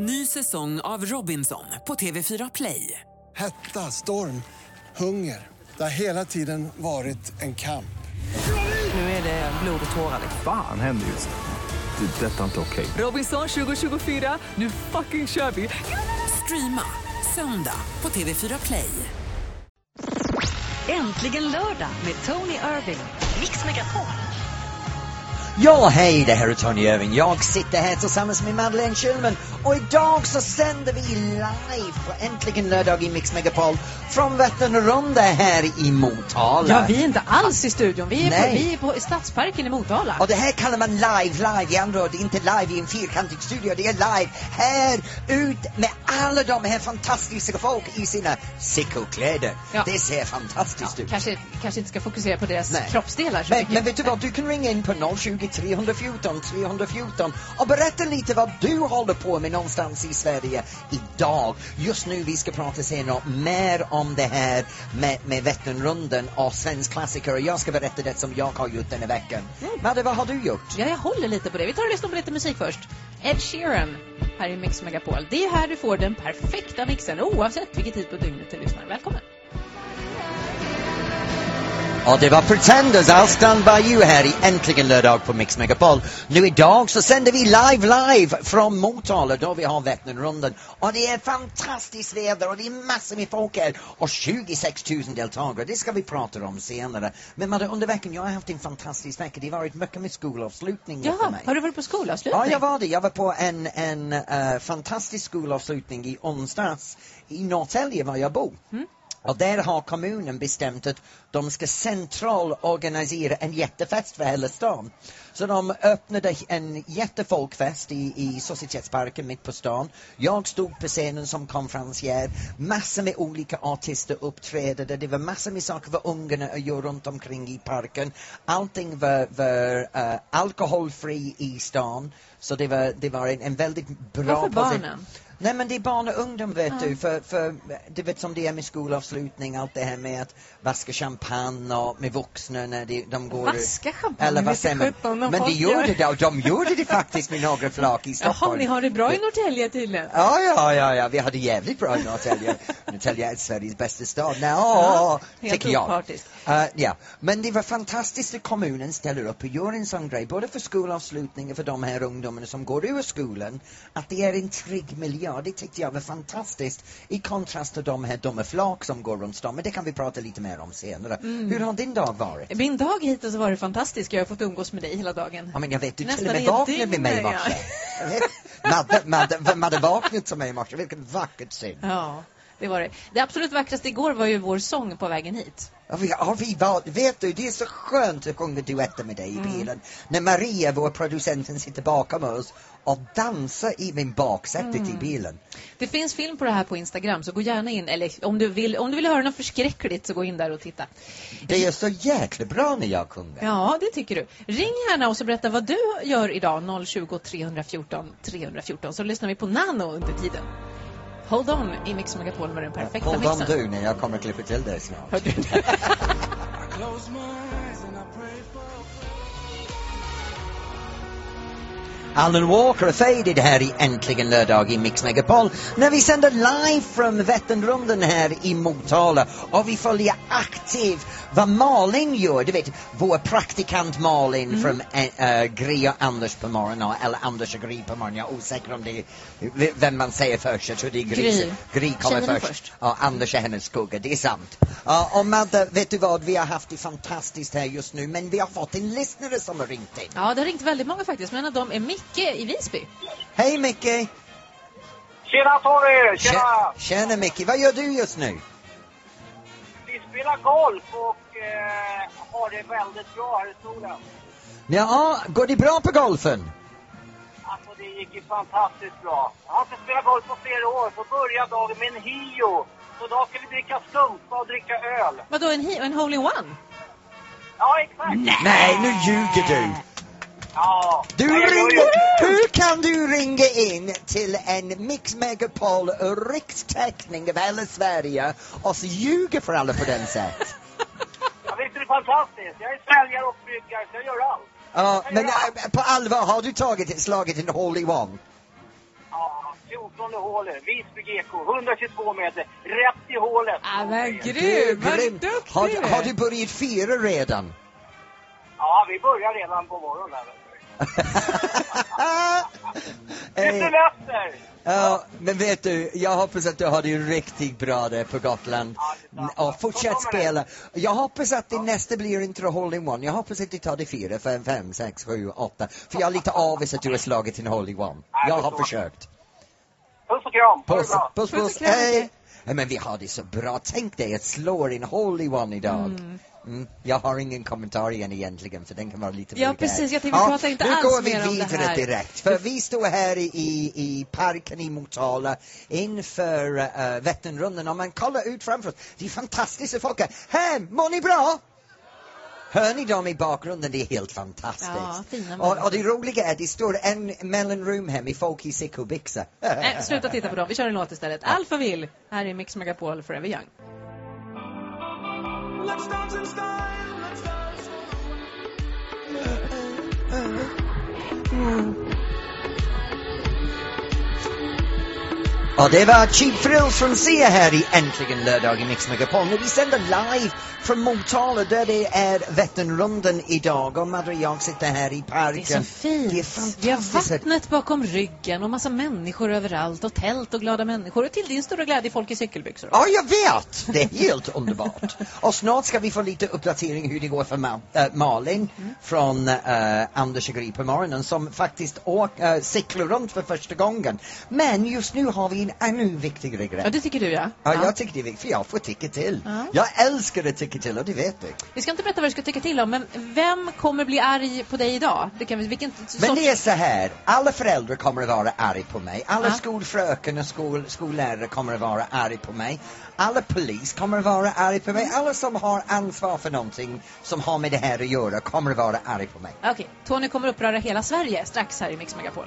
Ny säsong av Robinson på TV4 Play. Hetta, storm, hunger. Det har hela tiden varit en kamp. Nu är det blod och tårar. Fan händer just nu. Det. är Detta är inte okej. Robinson 2024, nu fucking kör vi! Streama söndag på TV4 Play. Äntligen lördag med Tony Irving. Mix Megapol. Ja, hej, det här är Tony Irving. Jag sitter här tillsammans med Madeleine Schulman och idag så sänder vi live på Äntligen lördag i Mix Megapol från Vätternrunde här i Motala. Ja, vi är inte alls i studion. Vi är, på, vi är på Stadsparken i Motala. Och det här kallar man live, live i andra ord, inte live i en fyrkantig studio, det är live här ut med alla de här fantastiska folk i sina sickelkläder. Ja. Det ser fantastiskt ut. Kanske, kanske inte ska fokusera på deras Nej. kroppsdelar så Men, mycket. men vet du vad, du kan ringa in på 020 314 314 och berätta lite vad du håller på med någonstans i Sverige idag. Just nu vi ska prata senare mer om det här med, med Vätternrundan och svensk klassiker och jag ska berätta det som jag har gjort den här veckan. Mm. Madde, vad har du gjort? Ja, jag håller lite på det. Vi tar och lyssnar på lite musik först. Ed Sheeran här i Mix Megapol. Det är här du får den perfekta mixen oavsett vilken tid på dygnet du lyssnar. Välkommen! Och det var Pretenders, I'll stand by you här i Äntligen lördag på Mix Megapol. Nu idag så sänder vi live, live från Motala då vi har Vätternrundan. Och det är fantastiskt väder och det är massor med folk här och 26 000 deltagare. Det ska vi prata om senare. Men Madde, under veckan, jag har haft en fantastisk vecka. Det har varit mycket med skolavslutning för Ja, mig. har du varit på skolavslutning? Ja, jag var det. Jag var på en, en eh, fantastisk skolavslutning i onsdags i Norrtälje, var jag bor. Och där har kommunen bestämt att de ska centralt organisera en jättefest för hela stan. Så de öppnade en jättefolkfest i, i Societetsparken mitt på stan. Jag stod på scenen som konferencier. Massor med olika artister uppträdde. Det var massor med saker för ungarna att göra runt omkring i parken. Allting var, var eh, alkoholfri i stan. Så det var, det var en, en väldigt bra... Varför barnen? Nej men det är barn och ungdom vet du, för, för du vet som det är med skolavslutning, allt det här med att vaska champagne och med vuxna när de, de går... Vaska champagne? Eller vad säger man? Men de gjorde det, och de gjorde det faktiskt med några flak i Jaha, Stockholm. ni har det bra i Norrtälje tydligen. Ja, ja, ja, ja, vi hade jävligt bra i Norrtälje. Norrtälje är Sveriges bästa stad. Nå, helt tycker jag. opartisk. Uh, ja, men det var fantastiskt att kommunen ställer upp och gör en sån grej, både för skolavslutningen för de här ungdomarna som går ur skolan, att det är en trygg miljö. Det tyckte jag var fantastiskt. I kontrast till de här dumma flak som går runt stan, men det kan vi prata lite mer om senare. Mm. Hur har din dag varit? Min dag hittills har varit fantastisk. Jag har fått umgås med dig hela dagen. Ja, men jag vet, du Nästan till och med vaknade med mig i morse. Madde, Madde, vem hade vaknat till mig i morse? Vilken vackert syn. Ja, det var det. Det absolut vackraste igår var ju vår sång på vägen hit. Vi, ja, vi var, vet du, det är så skönt att sjunga duetter med dig i Mm. bilen. När Maria, vår producenten, sitter bakom oss och dansar i min baksätet Mm. i bilen. Det finns film på det här på Instagram, så gå gärna in. Eller om du vill, om du vill höra något förskräckligt så gå in där och titta. Det är så jäkla bra när jag sjunger. Ja, det tycker du. Ring gärna och så berätta vad du gör idag, 020 314 314, så lyssnar vi på Nano under tiden. Hold on i Mix Megapol med den perfekta Håll on mixen. du när jag kommer klippa till dig snart. Alan Walker Faded här i Äntligen lördag i Mix Megapol när vi sänder live från Vätternrundan här i Motala och vi följer aktivt vad Malin gör. Du vet, vår praktikant Malin Mm. från äh, Gry och Anders på morgonen eller Anders och Gry på morgonen. Jag är osäker om det är vem man säger först. Jag tror det är Gry. Gry. Gry kommer först. först. Ja, Anders är hennes skugga, det är sant. Ja, och Madde, vet du vad, vi har haft det fantastiskt här just nu men vi har fått en lyssnare som har ringt in. Ja, det har ringt väldigt många faktiskt, men en av dem är Micke i Visby. Hej Micke! Tjena Tony! Tjena! Tjena Micke, vad gör du just nu? Vi spelar golf och eh, har det väldigt bra här i solen. Ja, går det bra på golfen? Alltså det gick ju fantastiskt bra. Jag har inte spelat golf på flera år, så börja dagen med en Hio. Så idag ska vi dricka skumpa och dricka öl. Vadå, en, he- en hole-in-one? Ja, exakt! Nej, nu ljuger du! Ja. Du Ja, ju- hur kan du ringa in till en Mix Megapol rikstäckning av hela Sverige och så ljuga för alla på den sätt? Ja, visst är det fantastiskt? Jag är säljare och bryggare, så jag gör allt. Ja, men äh, på allvar, har du tagit slagit en hole-in-one? Ja, 14 hålet, Visby GK, 122 meter, rätt i hålet. Ah, men Du, grym! Vad duktig Har, har du börjat fira redan? Ja, vi börjar redan på morgonen. här, Eh, semester! Ja, men vet du, jag hoppas att du har det riktigt bra där på Gotland. Ja. Och fortsätt spela. Jag hoppas att det nästa blir inte hole-in-one. Jag hoppas att du tar det fyra, fem, fem, sex, sju, åtta. För jag är lite avis att du har slagit en hole-in-one. Jag har försökt. Puss och kram! Puss, puss, Puss Hej! Ja, men vi har det så bra. Tänk dig att slå en hole-in-one idag. Mm. Jag har ingen kommentar igen egentligen för den kan vara lite Ja, precis. Jag tänkte, vi pratar inte nu alls går vi mer om det vidare här. direkt. För vi står här i, i, parken i Motala inför uh, Vätternrundan och man kollar ut framför oss. Det är fantastiska folk här. Här, mår ni bra? Hör ni dem i bakgrunden? Det är helt fantastiskt. Ja, fina och, och det roliga är att det står en mellanrum här med folk i sickobyxor. Nej, sluta titta på dem. Vi kör en låt istället. Alphaville. Här är Mix Megapol Forever Young. Och det var Cheap Thrills från Sia här i Äntligen lördag i Mix Megapol. Nu vi sänder live från Motala där det är Vätternrundan idag och Madde och jag sitter här i parken. Det är så fint. Det är Vi har fantastiskt. vattnet bakom ryggen och massa människor överallt och tält och glada människor och till din stora glädje folk i cykelbyxor. Ja, jag vet! Det är helt underbart. Och snart ska vi få lite uppdatering hur det går för Ma- äh, Malin från äh, Anders och Gry på morgonen som faktiskt åk, äh, cyklar runt för första gången. Men just nu har vi en ännu viktigare grej. Ja, det tycker du ja. Ja, jag tycker det är viktigt, för jag får tycka till. Ja. Jag älskar att tycka till och det vet du. Vi ska inte berätta vad du ska tycka till om, men vem kommer bli arg på dig idag? Det kan vi, vilken sorts... Men det är så här, alla föräldrar kommer att vara arga på mig. Alla Ja. skolfröken och skol, skollärare kommer att vara arga på mig. Alla polis kommer att vara arga på mig. Alla som har ansvar för någonting som har med det här att göra kommer att vara arga på mig. Okej, Tony kommer uppröra hela Sverige strax här i Mix Megapol.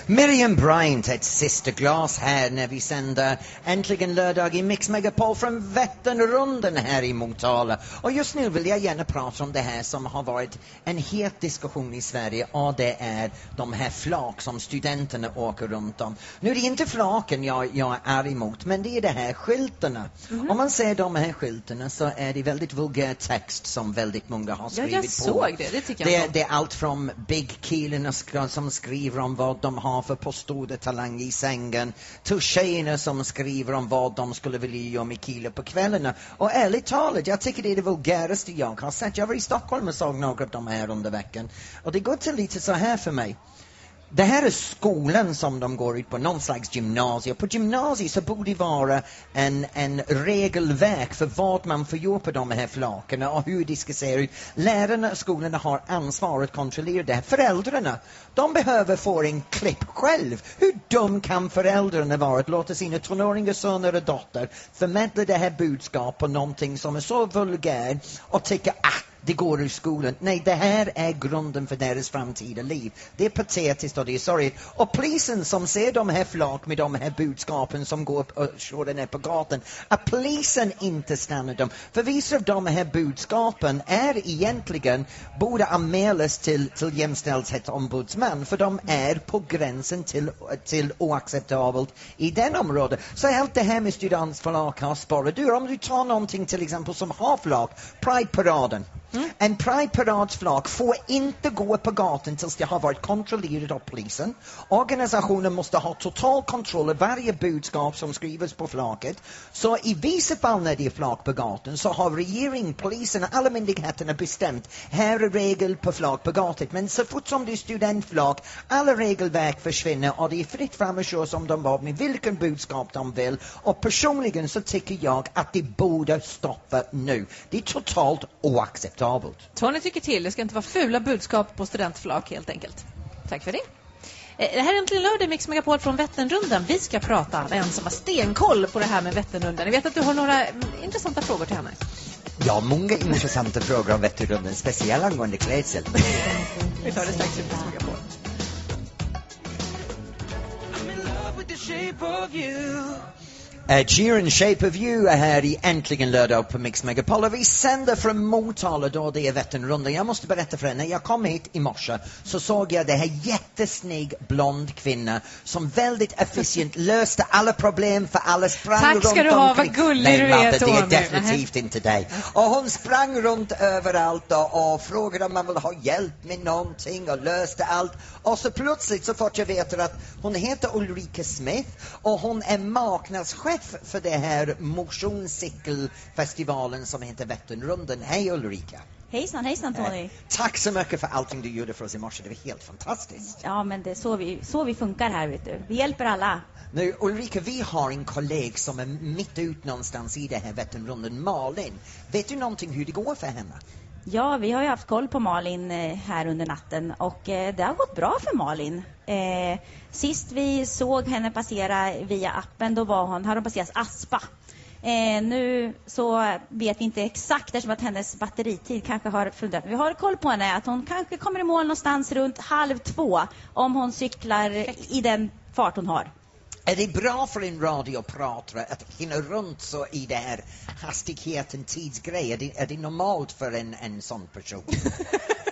Miriam Bryant, ett sista glas här när vi sänder Äntligen lördag i Mix Megapol från Vätternrundan här i Motala. Och just nu vill jag gärna prata om det här som har varit en het diskussion i Sverige och det är de här flak som studenterna åker runt om. Nu är det inte flaken jag, jag är emot, men det är det här skyltarna. Om man ser de här skyltarna så är det väldigt vulgär text som väldigt många har Ja, skrivit jag på. såg det. Det tycker jag det, det är allt från big-killarna sk- som skriver om vad de har för postordertalang i sängen till tjejerna som skriver om vad de skulle vilja göra med killar på kvällarna. Och ärligt talat, jag tycker det är det vulgäraste jag har sett. Jag var i Stockholm och såg några av de här under veckan. Och det går till lite så här för mig. Det här är skolan som de går ut på, någon slags gymnasium. På gymnasiet så borde det vara en, en regelverk för vad man får göra på de här flaken och hur det ska se ut. Lärarna och skolorna har ansvar att kontrollera det. Föräldrarna, de behöver få en klipp själv. Hur dum kan föräldrarna vara att låta sina tonåringar söner och dotter förmedla det här budskapet på någonting som är så vulgärt och tycka att det går ur skolan. Nej, det här är grunden för deras framtida liv. Det är patetiskt och det är sorgligt. Och polisen som ser de här flak med de här budskapen som går upp och kör ner på gatan, att polisen inte stannar dem. För vissa av de här budskapen är egentligen, borde anmälas till, till jämställdhetsombudsman för de är på gränsen till, till oacceptabelt i den området. Så allt det här med studentflak har spårat ur. Om du tar någonting till exempel som har flak, Pride-paraden. Mm. En prideparadflak får inte gå på gatan tills det har varit kontrollerat av polisen. Organisationen måste ha total kontroll av varje budskap som skrivs på flaket. Så i vissa fall när det är flak på gatan så har regering, polisen och alla myndigheterna bestämt här är regel på flak på gatan. Men så fort som det är studentflak, alla regelverk försvinner och det är fritt fram att köra som de var med vilken budskap de vill. Och personligen så tycker jag att det borde stoppa nu. Det är totalt oacceptabelt. Tony tycker till. Det ska inte vara fula budskap på studentflak helt enkelt. Tack för det. Eh, Det här är äntligen lördag, Mix Megapol från Vätternrundan. Vi ska prata med en som har stenkoll på det här med Vätternrundan. Jag vet att du har några mm, intressanta frågor till henne. Ja, många intressanta frågor om Vätternrundan, speciellt angående klädsel. Vi tar det strax i Mix Megapol. Cheer and Shape of You är här i Äntligen lördag på Mix Megapol och vi sänder från Motala då det är Vätternrundan. Jag måste berätta för er, när jag kom hit i morse så såg jag det här jättesnygg blond kvinna som väldigt efficient löste alla problem för alla sprang Tack runt ska du ha, vad gullig Nej, du är, det är definitivt inte dig. Och hon sprang runt överallt och, och frågade om man vill ha hjälp med någonting och löste allt. Och så plötsligt så fått jag veta att hon heter Ulrika Smith och hon är marknadschef för det här motionscykelfestivalen som heter Vätternrundan. Hej Ulrika! Hejsan, hejsan Tony. Eh, Tack så mycket för allting du gjorde för oss i morse, det var helt fantastiskt. Ja, men det är så vi, så vi funkar här, vet du. Vi hjälper alla. Nu Ulrika, vi har en kollega som är mitt ut någonstans i det här Vätternrundan, Malin. Vet du någonting hur det går för henne? Ja, vi har ju haft koll på Malin eh, här under natten och eh, det har gått bra för Malin. Eh, sist vi såg henne passera via appen, då var hon, hade hon passerat Aspa. Eh, nu så vet vi inte exakt eftersom att hennes batteritid kanske har funderat. Vi har koll på henne att hon kanske kommer i mål någonstans runt halv två om hon cyklar i den fart hon har. Är det bra för en radiopratare att hinna runt så i det här hastigheten, tidsgrej? Är det, är det normalt för en, en sån person?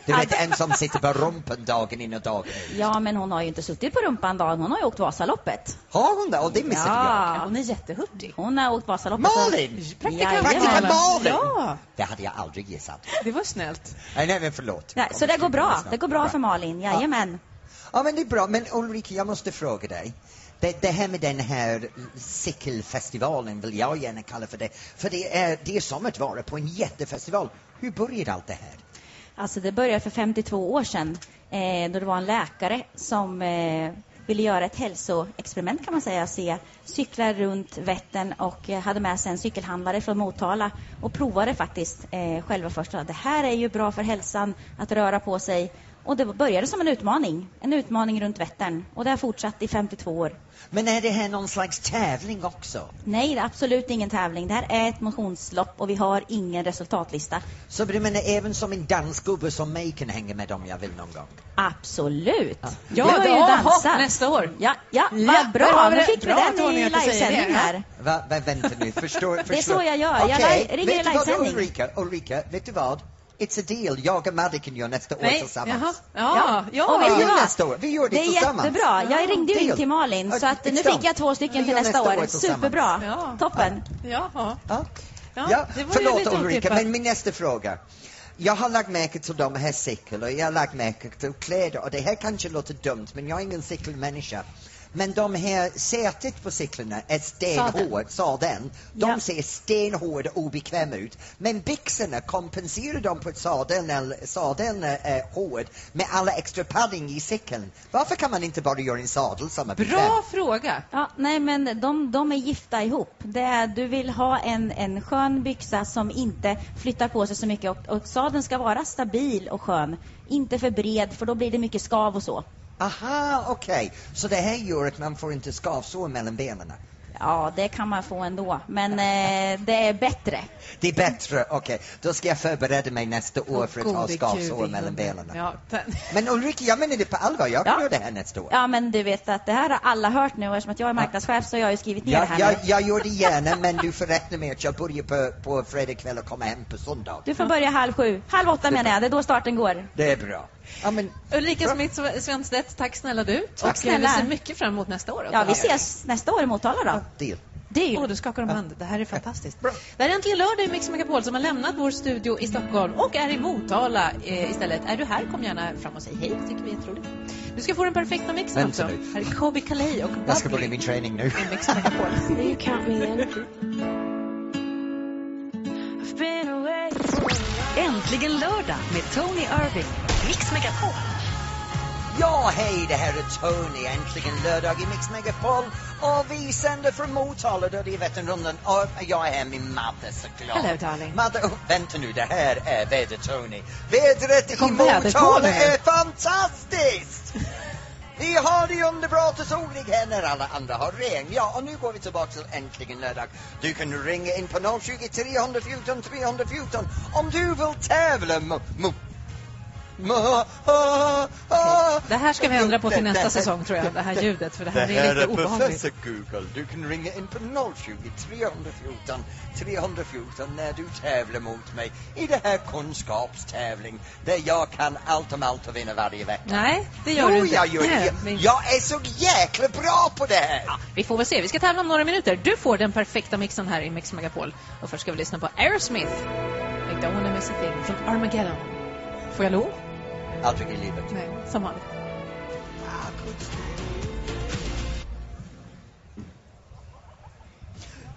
Du vet, en som sitter på rumpan dagen in och dagen ut. Ja, men hon har ju inte suttit på rumpan dagen. Hon har ju åkt Vasaloppet. Har hon det? Och det missade Ja. Hon är jättehurtig. Hon har åkt Vasaloppet. Malin! Jajamän. Praktika Malin! Ja, Det hade jag aldrig gissat. det var snällt. Nej, nej men förlåt. Nej, så det går bra. Det går bra för Malin. Jajamän. Ja, men det är bra. Men Ulrika, jag måste fråga dig. Det, det här med den här cykelfestivalen vill jag gärna kalla för det. För det är, det är som att vara på en jättefestival. Hur började allt det här? Alltså det började för 52 år sedan eh, då det var en läkare som eh, ville göra ett hälsoexperiment kan man säga. Se cyklar runt Vättern och eh, hade med sig en cykelhandlare från Motala och provade faktiskt eh, själva först. Det här är ju bra för hälsan att röra på sig. Och det började som en utmaning. En utmaning runt Vättern. Och det har fortsatt i 52 år. Men är det här någon slags tävling också? Nej, det är absolut ingen tävling. Det här är ett motionslopp och vi har ingen resultatlista. Så du menar även som en dansgubbe som mig kan hänga med om jag vill någon gång? Absolut. Ja, jag har ju jaha, dansat. nästa år. Ja, ja, vad Ja, bra. Nu det. fick vi Bra, den i det. livesändning Ja. här. Va, va, vänta nu, förstår, förstår. är så jag gör. Jag Okej, li- ringer i livesändning. Ulrika, Ulrika, vet du vad? It's a deal. Jag och Madicken gör nästa år Nej, tillsammans. jaha. Ja, ja. Och vet Vi gör nästa år. Vi gör det, Det är tillsammans. jättebra. Jag ringde ju in till Malin så att nu fick jag två stycken till gör nästa år. Superbra. Ja. Toppen. Ja. Ja, Ja, det var ju förlåt lite Ulrika, men min nästa fråga. Jag har lagt märke till de här cyklar och jag har lagt märke till kläder och det här kanske låter dumt men jag är ingen cykelmänniska. Men de här sätet på cyklarna är stenhård, sadeln. De Ja. ser stenhård och obekväma ut. Men byxorna kompenserar de på ett sadeln, eller sadeln är hård med alla extra padding i cykeln. Varför kan man inte bara göra en sadel som är bekväm? Bra fråga. Ja, nej, men de, de är gifta ihop. Det är, du vill ha en, en skön byxa som inte flyttar på sig så mycket och, och sadeln ska vara stabil och skön. Inte för bred, för då blir det mycket skav och så. Aha, okej. Så det här gör att man får inte skavsår mellan benen? Ja, det kan man få ändå. Men eh, det är bättre. Det är bättre, okej. Då ska jag förbereda mig nästa år för att ha skavsår mellan benen. Ja, Men Ulrika, jag menar det på allvar. Jag kan Ja. göra det här nästa år. Ja, men du vet att det här har alla hört nu och eftersom att jag är marknadschef så har jag ju skrivit ner det Jag, här jag, nu. jag gör det gärna, men du får räkna med att jag börjar på, på fredag kväll och kommer hem på söndag. Du får börja halv sju. Halv åtta menar jag, det är då starten går. Det är bra. Ja, men, Ulrika Smith Svenstedt, tack snälla du. Tack och snälla. Vi ser mycket fram emot nästa år. Ja, vi ses nästa år i Motala då. deal. Det är Åh, ju... du skakar om hand. Det här är fantastiskt. Det här är äntligen lördag i Mix Megapol som har lämnat vår studio i Stockholm och är i Motala eh, istället. Är du här, kom gärna fram och säg hej. Det tycker vi är jätteroligt. Du ska få den perfekta mixen Vänta också. nu. Här är Kobe Calais och Jag ska Bubbly börja min träning nu. i Mix Megapol. Äntligen lördag med Tony Irving. Mix Megapol. Ja, hej, det här är Tony. Äntligen lördag i Mix Megapol. Och vi sänder från Motala då det är Vätternrundan. Och jag är här med Madde såklart. Hello, darling. Madde, oh, vänta nu, det här är Väder-Tony. Vädret i väder Motala är fantastiskt! Vi har det underbart och soligt här när alla andra har regn. Ja, och nu går vi tillbaka till Äntligen lördag. Du kan ringa in på 020 314 314 om du vill tävla mot det här ska vi ändra på till nästa säsong tror jag, det här ljudet, för det här är lite obehagligt. Google. Du kan ringa in på 020 314 314 när du tävlar mot mig i det här kunskapstävling där jag kan allt om allt och vinner varje vecka. Nej, det gör jo, du inte. jag gör det. Men- Jag är så jäkla bra på det här! Vi får väl se. Vi ska tävla om några minuter. Du får den perfekta mixen här i Mix Megapol. Och först ska vi lyssna på Aerosmith. I don't wanna miss a thing från Armageddon. Får jag lov? Aldrig i livet. Nej, som vanligt.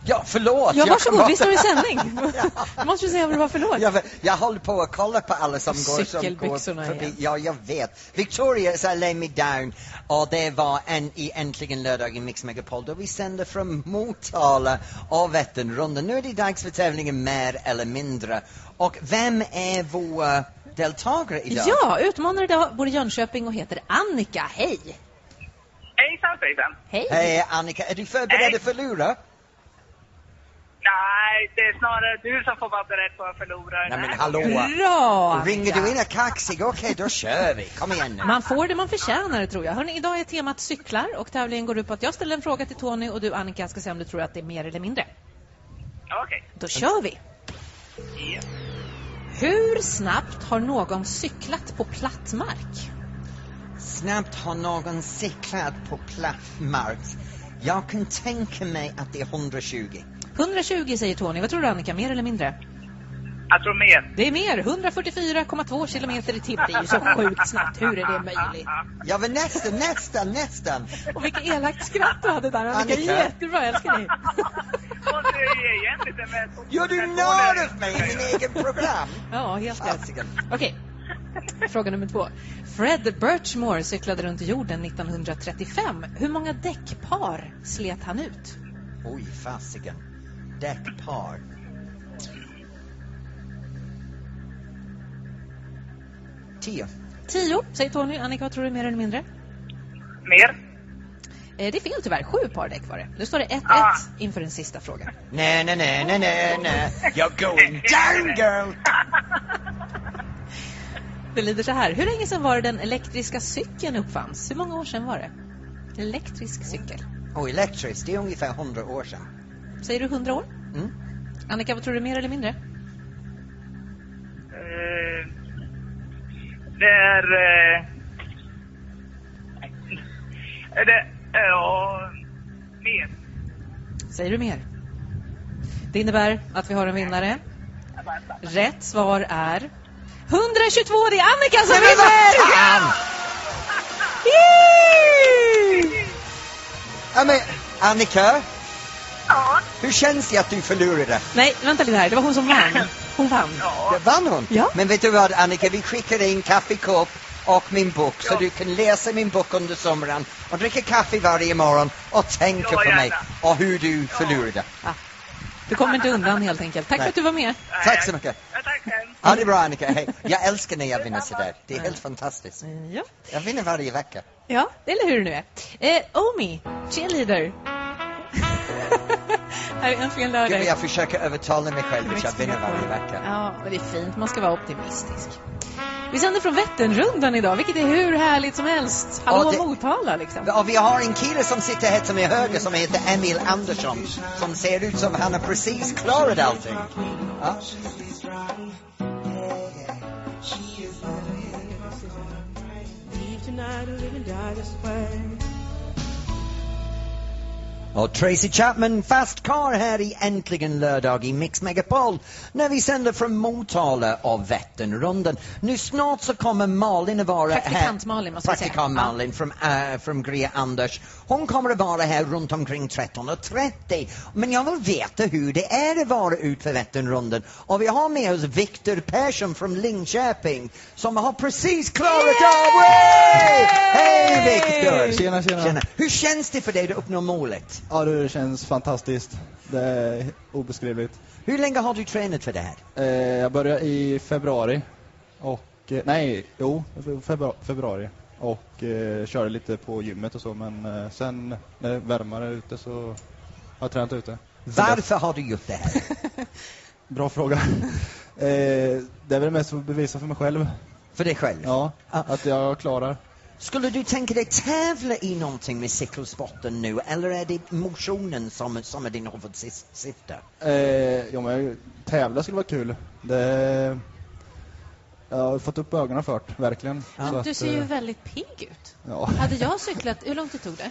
Ja, förlåt. Ja, varsågod. Vi står i sändning. Då måste du säga vad det var för låt. Jag, jag håller på att kolla på alla som går, som går förbi. igen. Ja, jag vet. Victoria sa Lay Me Down och det var en i Äntligen lördag i Mix Megapol då vi sänder från Motala och Vätternrundan. Nu är det dags för tävlingen Mer eller mindre. Och vem är vår deltagare idag? Ja, utmanare idag bor i Jönköping och heter Annika. Hej! Hejsan svejsan! Hej! Hej Annika, är du förberedd Hej. för lura? Nej, det är snarare du som får vara beredd på att förlora. Nej men hallå! Bra! Ringer du in och kaxig? Okej, då kör vi. Kom igen nu. Man får det man förtjänar, tror jag. Hörrni, idag är temat cyklar och tävlingen går ut på att jag ställer en fråga till Tony och du, Annika, ska säga om du tror att det är mer eller mindre. Okej. Då kör vi! Ja. Hur snabbt har någon cyklat på platt mark? Snabbt har någon cyklat på platt mark. Jag kan tänka mig att det är 120. 120 säger Tony. Vad tror du Annika, mer eller mindre? Jag tror mer. Det är mer, 144,2 kilometer i timme. Det är ju så sjukt snabbt. Hur är det möjligt? Ja, men nästan, nästan, nästan. Och vilket elakt skratt du hade där Annika. Annika. Jättebra, jag älskar dig. Och det är igen lite med... Gör du narr av mig i min egen program? Ja, helt rätt. Okej, fråga nummer två. Fred Birchmore cyklade runt jorden 1935. Hur många däckpar slet han ut? Oj, fasiken. Däckpar. Tio. Tio, säger Tony. Annika, vad tror du mer eller mindre? Mer? Eh, det är fel tyvärr. Sju par däck var det. Nu står det 1-1 Ah. inför den sista frågan. Nej, nej, nej, nej, nej, nej. You're going down, girl! Det lyder så här. Hur länge sedan var det den elektriska cykeln uppfanns? Hur många år sedan var det? Elektrisk cykel. Och elektriskt, det är ungefär 100 år sedan. Säger du 100 år? Mm. Annika, vad tror du mer eller mindre? Eh, det är... Är det... Ja... mer. Säger du mer? Det innebär att vi har en vinnare. Rätt svar är 122. Det är Annika som vinner! Ja, men, Annika, Ja. hur känns det att du förlorade? Nej, vänta lite här. Det var hon som vann. Hon vann. Det vann hon? Ja. Men vet du vad Annika, vi skickar in kaffekopp och min bok så Ja. du kan läsa min bok under sommaren och dricka kaffe varje morgon och tänka Ja, på mig och hur du förlorade. Du kommer inte undan helt enkelt. Tack Nej. för att du var med. Tack så mycket. Ja, tack. Ha det bra Annika, hej. Jag älskar när jag vinner sådär. Det är helt fantastiskt. Ja, Jag vinner varje vecka. ja eller hur det nu är. Eh, Omi, cheerleader. här är äntligen Gud, lördag. jag försöker övertala mig själv att jag vinner varje vecka. Ja, men det är fint. Man ska vara optimistisk. Vi sänder från Vätternrundan idag, vilket är hur härligt som helst. Hallå Ja, det- Motala liksom. Och vi har en kille som sitter här till min höger som heter Emil Andersson som ser ut som han har precis klarat allting. Ja. Och Tracy Chapman, Fast Car här i Äntligen lördag i Mix Megapol när vi sänder från Motala och Vätternrundan. Nu snart så kommer Malin att vara här. Praktikant Malin, måste vi säga. Praktikant Malin från, äh, från Gria Anders. Hon kommer att vara här runt omkring 13.30. Men jag vill veta hur det är att vara ut för Vätternrundan. Och vi har med oss Viktor Persson från Linköping som har precis klarat av... Hej Viktor! Tjena, tjena. Hur känns det för dig att uppnå målet? Ja, det känns fantastiskt. Det är obeskrivligt. Hur länge har du tränat för det här? Eh, jag började i februari. Och, eh, nej, jo, februari. februari. Och eh, körde lite på gymmet och så, men eh, sen när det är varmare ute så har jag tränat ute. Varför har du gjort det här? Bra fråga. det är väl mest för att bevisa för mig själv För dig själv? Ja, att jag klarar. Skulle du tänka dig tävla i någonting med cykelsporten nu eller är det motionen som, som är din huvudsyfte? Eh, ja, men tävla skulle vara kul. Det, jag har fått upp ögonen för det, verkligen. Så Du att, ser ju eh, väldigt pigg ut. Ja. Hade jag cyklat, hur lång tid tog det?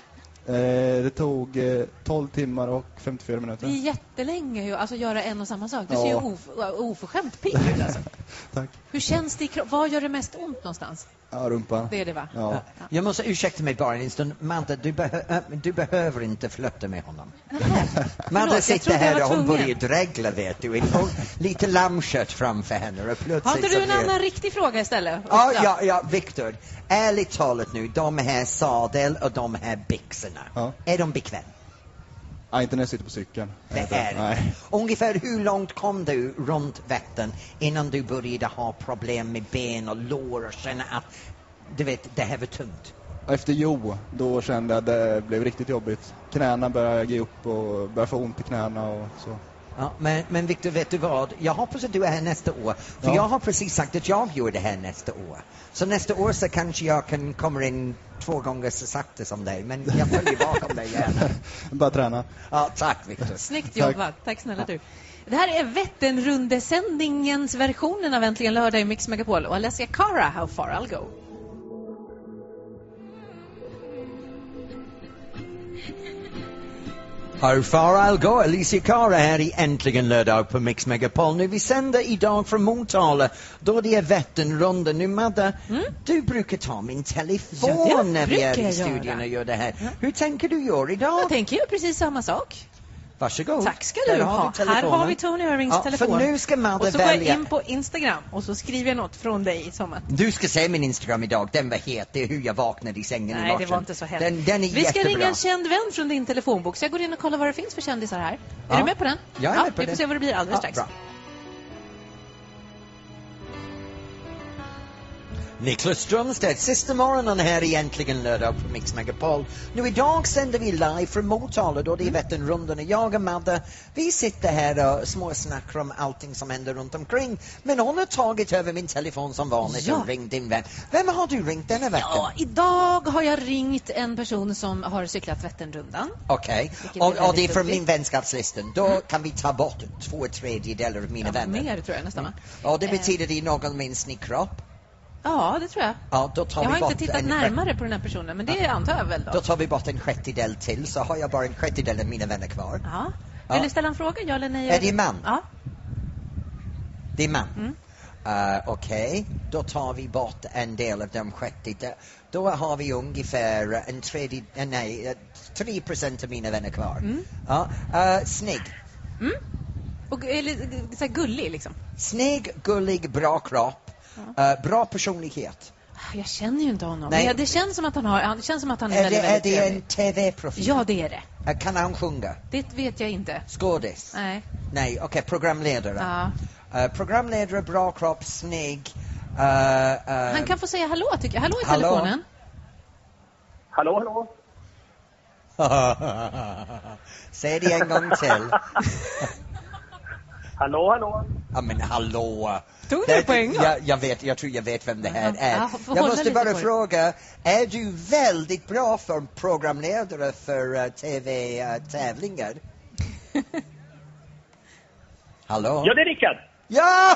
Eh, det tog eh, 12 timmar och 54 Det minuter. är jättelänge ju, alltså göra en och samma sak. Du Ja. ser ju of, oförskämt pigg ut alltså. Tack. Hur känns det i kroppen? Var gör det mest ont någonstans? Ja, rumpan. Det är det va? Ja. Jag måste ursäkta mig bara en stund. Madde, du, behö- äh, du behöver inte flörta med honom. Madde sitter här och hon börjar dregla, vet du. Lite lammkött framför henne och plötsligt Har inte du en blir- annan riktig fråga istället? Ja, ja, ja, Viktor. Ärligt talat nu, de här sadel och de här byxorna, Ja. är de bekväma? Ja, inte när jag sitter på cykeln. Det är. Nej. Ungefär hur långt kom du runt Vättern innan du började ha problem med ben och lår och känna att, du vet, det här var tungt? Efter Jo, då kände jag att det blev riktigt jobbigt. Knäna började ge upp och började få ont i knäna och så. Ja, men, men Victor, vet du vad? Jag hoppas att du är här nästa år. För Ja. jag har precis sagt att jag gör det här nästa år. Så nästa år så kanske jag kan komma in två gånger så sakta som dig. Men jag följer bakom dig gärna. Bara träna. Ja, tack Victor. Snyggt jobbat. Tack snälla du. Det här är Vätternrundesändningens versionen av Äntligen lördag i Mix Megapol och Alessia Cara, How far I'll go. How far I'll go, Alicia Cara här i Äntligen lördag på Mix Megapol. Nu vi sänder idag från Motala då det är Vätternrundan. Nu Madde, du brukar ta min telefon Mm. Ja, när vi är i studion göra. och gör det här. Hur tänker du göra idag? Jag tänker ju precis samma sak. Varsågod. Tack ska du ha. Här har vi Tony Irvings Ja, telefon. För nu ska Madde och så går jag välja. in på Instagram och så skriver jag något från dig som att Du ska se min Instagram idag, den var het. Det är hur jag vaknade i sängen i Nej, morse. det var inte så hett. Den, den är Vi ska jättebra. ringa en känd vän från din telefonbok, så jag går in och kollar vad det finns för kändisar här. Är Ja. du med på den? Jag är ja, med på vi det. får se vad det blir alldeles Ja, strax. bra. Niklas Strömstedt, sista morgonen här i Äntligen lördag på Mix Megapol. Nu idag sänder vi live från Motala då det Mm. är Vätternrundan och jag och Madde, vi sitter här och småsnackar om allting som händer runt omkring. Men hon har tagit över min telefon som vanligt Ja. och ringt din vän. Vem har du ringt denna veckan? Ja, idag har jag ringt en person som har cyklat Vätternrundan. Okej, Vilket och, och det är från min vänskapslistan. Då kan vi ta bort två tredjedelar av mina Ja, vänner. mer tror jag nästan va? Och det Eh. betyder det är någon minst i kropp. Ja, det tror jag. Ja, då tar Jag vi har inte tittat en närmare på den här personen, men det antar jag väl då. Då tar vi bort en sjättedel till, så har jag bara en sjättedel av mina vänner kvar. Ja. Ja. Vill du ställa en fråga, ja eller nej? Är det man? Ja. Det är man. Mm. Eh, Okej, då tar vi bort en del av de sjättedel. Då har vi ungefär en tredje, eh, nej, eh, 3 procent av mina vänner kvar. Mm. Ja, eh, snygg. Och, eller, så gullig liksom. Snygg, gullig, bra kropp, eh, bra personlighet. Jag känner ju inte honom. Nej. Men ja, det känns som att han har, det känns som att han är, Är det, väldigt, är väldigt det trevlig. en TV-profil? Ja, det är det. Eh, Kan han sjunga? Det vet jag inte. Skådis? Nej. Nej, okej, programledare. Ja. Eh, programledare, bra kropp, snygg. Eh, eh, Han kan få säga hallå, tycker jag. Hallå i Hallå? telefonen. Hallå, hallå? Säg det en gång till. Hallå, hallå? Ja men hallå! Tog du det på en gång? Jag, jag vet, jag tror jag vet vem det här Ja, är. ja, jag måste bara fråga, är du väldigt bra för programledare för uh, TV-tävlingar? Hallå? Ja, det är Rickard. Ja!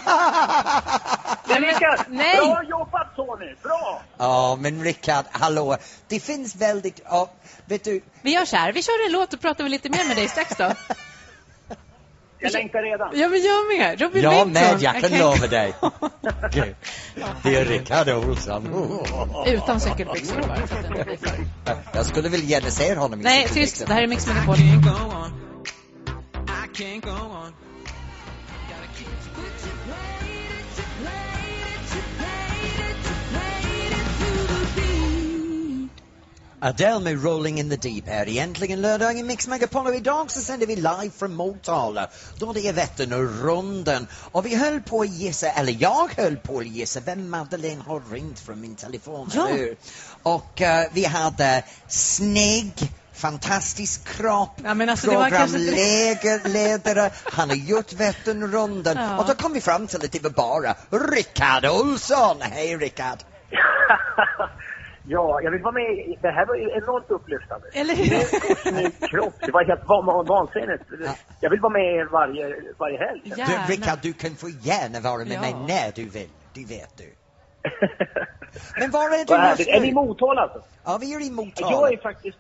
Det är Rickard. nej. Bra jobbat, Tony. Bra. Ja, men Rickard, hallå. Det finns väldigt, ja, vet du, Vi gör så här, vi kör en låt och pratar vi lite mer med dig strax då. Jag längtar redan. Ja, men jag med. Robin jag Bengtsson. med, jag kan lova dig. Gud. Det är Rickard Olsson. Utan cykelbyxor bara, för att. Jag skulle vilja gärna se honom i Nej, tyst. Det här är Mix Megapol. Adele med Rolling in the Deep här i Äntligen lördag i Mix Megapol och idag så sänder vi live från Motala då det är Vättern och vi höll på att gissa, eller jag höll på att gissa vem Madeleine har ringt från min telefon, Ja. eller hur? Och eh, vi hade snygg, fantastisk kropp, Ja, alltså, programledare, han har gjort Vätternrundan. Ja. Och då kom vi fram till att det var bara Rickard Olsson. Hej Rickard! Ja, jag vill vara med. i- Det här var ju enormt upplyftande. Eller hur? Snygg kropp. Det var helt van- van- vansinnigt. Jag vill vara med varje, varje helg. Du, Rickard, du kan få gärna vara med Ja. mig när du vill. Det vet du. Men var är Vad du Är ni i Motala alltså? Ja, vi är i Motala. Jag är faktiskt...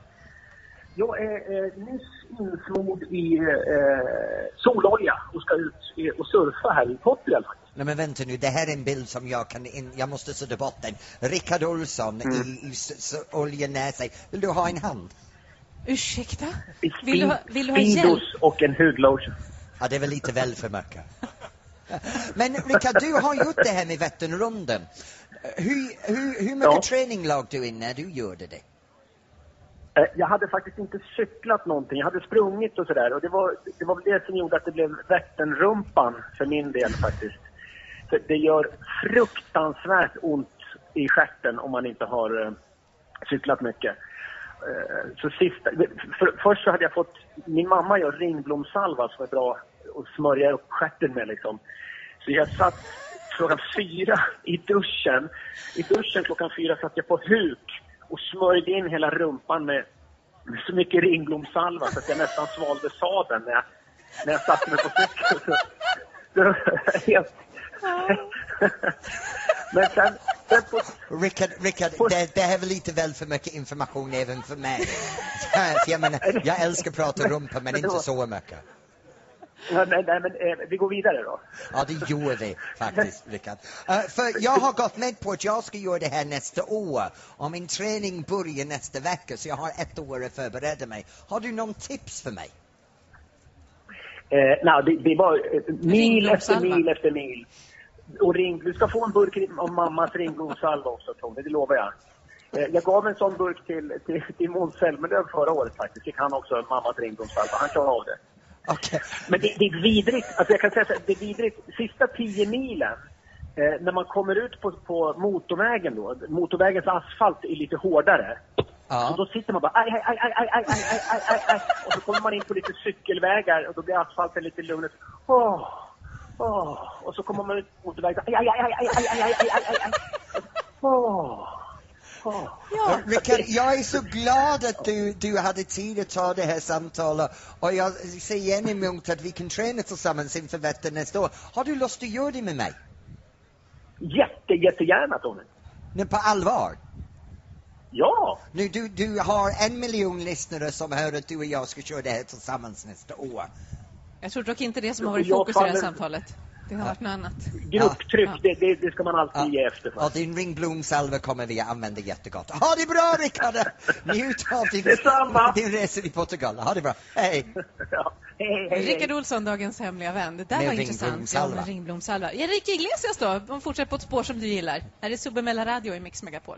Jag är eh, nyss insmord i eh, sololja och ska ut eh, och surfa här i Portugal. Nej men vänta nu, det här är en bild som jag kan, in, jag måste sudda bort den. Rickard Olsson Mm. i, i s- s- oljenäsa. Vill du ha en hand? Ursäkta? Vill du ha, vill du ha hjälp? Speedos och en hudlotion. Ja, det är väl lite väl för mycket. Men Rickard, du har gjort det här med Vätternrundan. Hur, hur, hur mycket Ja. träning lag du in när du gjorde det? Eh, jag hade faktiskt inte cyklat någonting. Jag hade sprungit och sådär. Och det var, det var väl det som gjorde att det blev Vätternrumpan för min del faktiskt. För det gör fruktansvärt ont i stjärten om man inte har eh, cyklat mycket. Eh, så sista, för, först så hade jag fått, min mamma gör ringblomsalva som är bra att smörja upp stjärten med liksom. Så jag satt klockan fyra i duschen. I duschen klockan fyra satt jag på huk och smörjde in hela rumpan med, med så mycket ringblomsalva så att jag nästan svalde sadeln när jag, när jag satte mig på cykeln. Var helt... Men sen, sen på, Rickard, Rickard det, det här är väl lite väl för mycket information även för mig. för jag menar, jag älskar att prata rumpa men inte så mycket. Nej, nej, nej, men eh, vi går vidare då. Ja, det gjorde vi faktiskt, Rickard. Eh, för jag har gått med på att jag ska göra det här nästa år. Och min träning börjar nästa vecka, så jag har ett år att förbereda mig. Har du någon tips för mig? Eh, nej, det, det var eh, mil efter mil efter mil. Och ring, du ska få en burk av mammas ringblomsalva också Tony, det lovar jag. Eh, jag gav en sån burk till, till, till Måns Zelmerlöw förra året faktiskt. Fick han också mammas ringblomsalva. Han klarade av det. Men det, det är vidrigt. Alltså jag kan säga så här, det är vidrigt. Sista tio milen, eh, när man kommer ut på, på motorvägen då, motorvägens asfalt är lite hårdare. Och då sitter man bara aj, aj, aj, aj, aj, aj, aj, aj, aj, aj, aj. Och så kommer man in på lite cykelvägar och då blir asfalten lite lugnare. Åh, åh. Och så kommer man ut på motorvägen. Aj, aj, aj, aj, aj, aj, aj, aj, aj, aj, aj. Åh. Åh. Ja. Rickard, jag är så glad att du, du hade tid att ta det här samtalet och jag ser gärna emot att vi kan träna tillsammans inför Vättern nästa år. Har du lust att göra det med mig? Jätte, jättegärna Tony. Nu på allvar? Ja! Nu, du, du har en miljon lyssnare som hör att du och jag ska köra det här tillsammans nästa år. Jag tror dock inte det som har varit fokus i det här samtalet. Det har varit något annat. Grupptryck, Det, det, det ska man alltid ge efter för. Och din ringblomsalva kommer vi att använda jättegott. Ha det bra Rickard! Njut av din, din resa i Portugal. Ha det bra. Hej! Rickard Olsson, dagens hemliga vän. Det där Med var intressant. Ja, med ringblomsalva. Enrique Iglesias då? De fortsätter på ett spår som du gillar. Här är Subbe Mella Radio i Mix Megapol.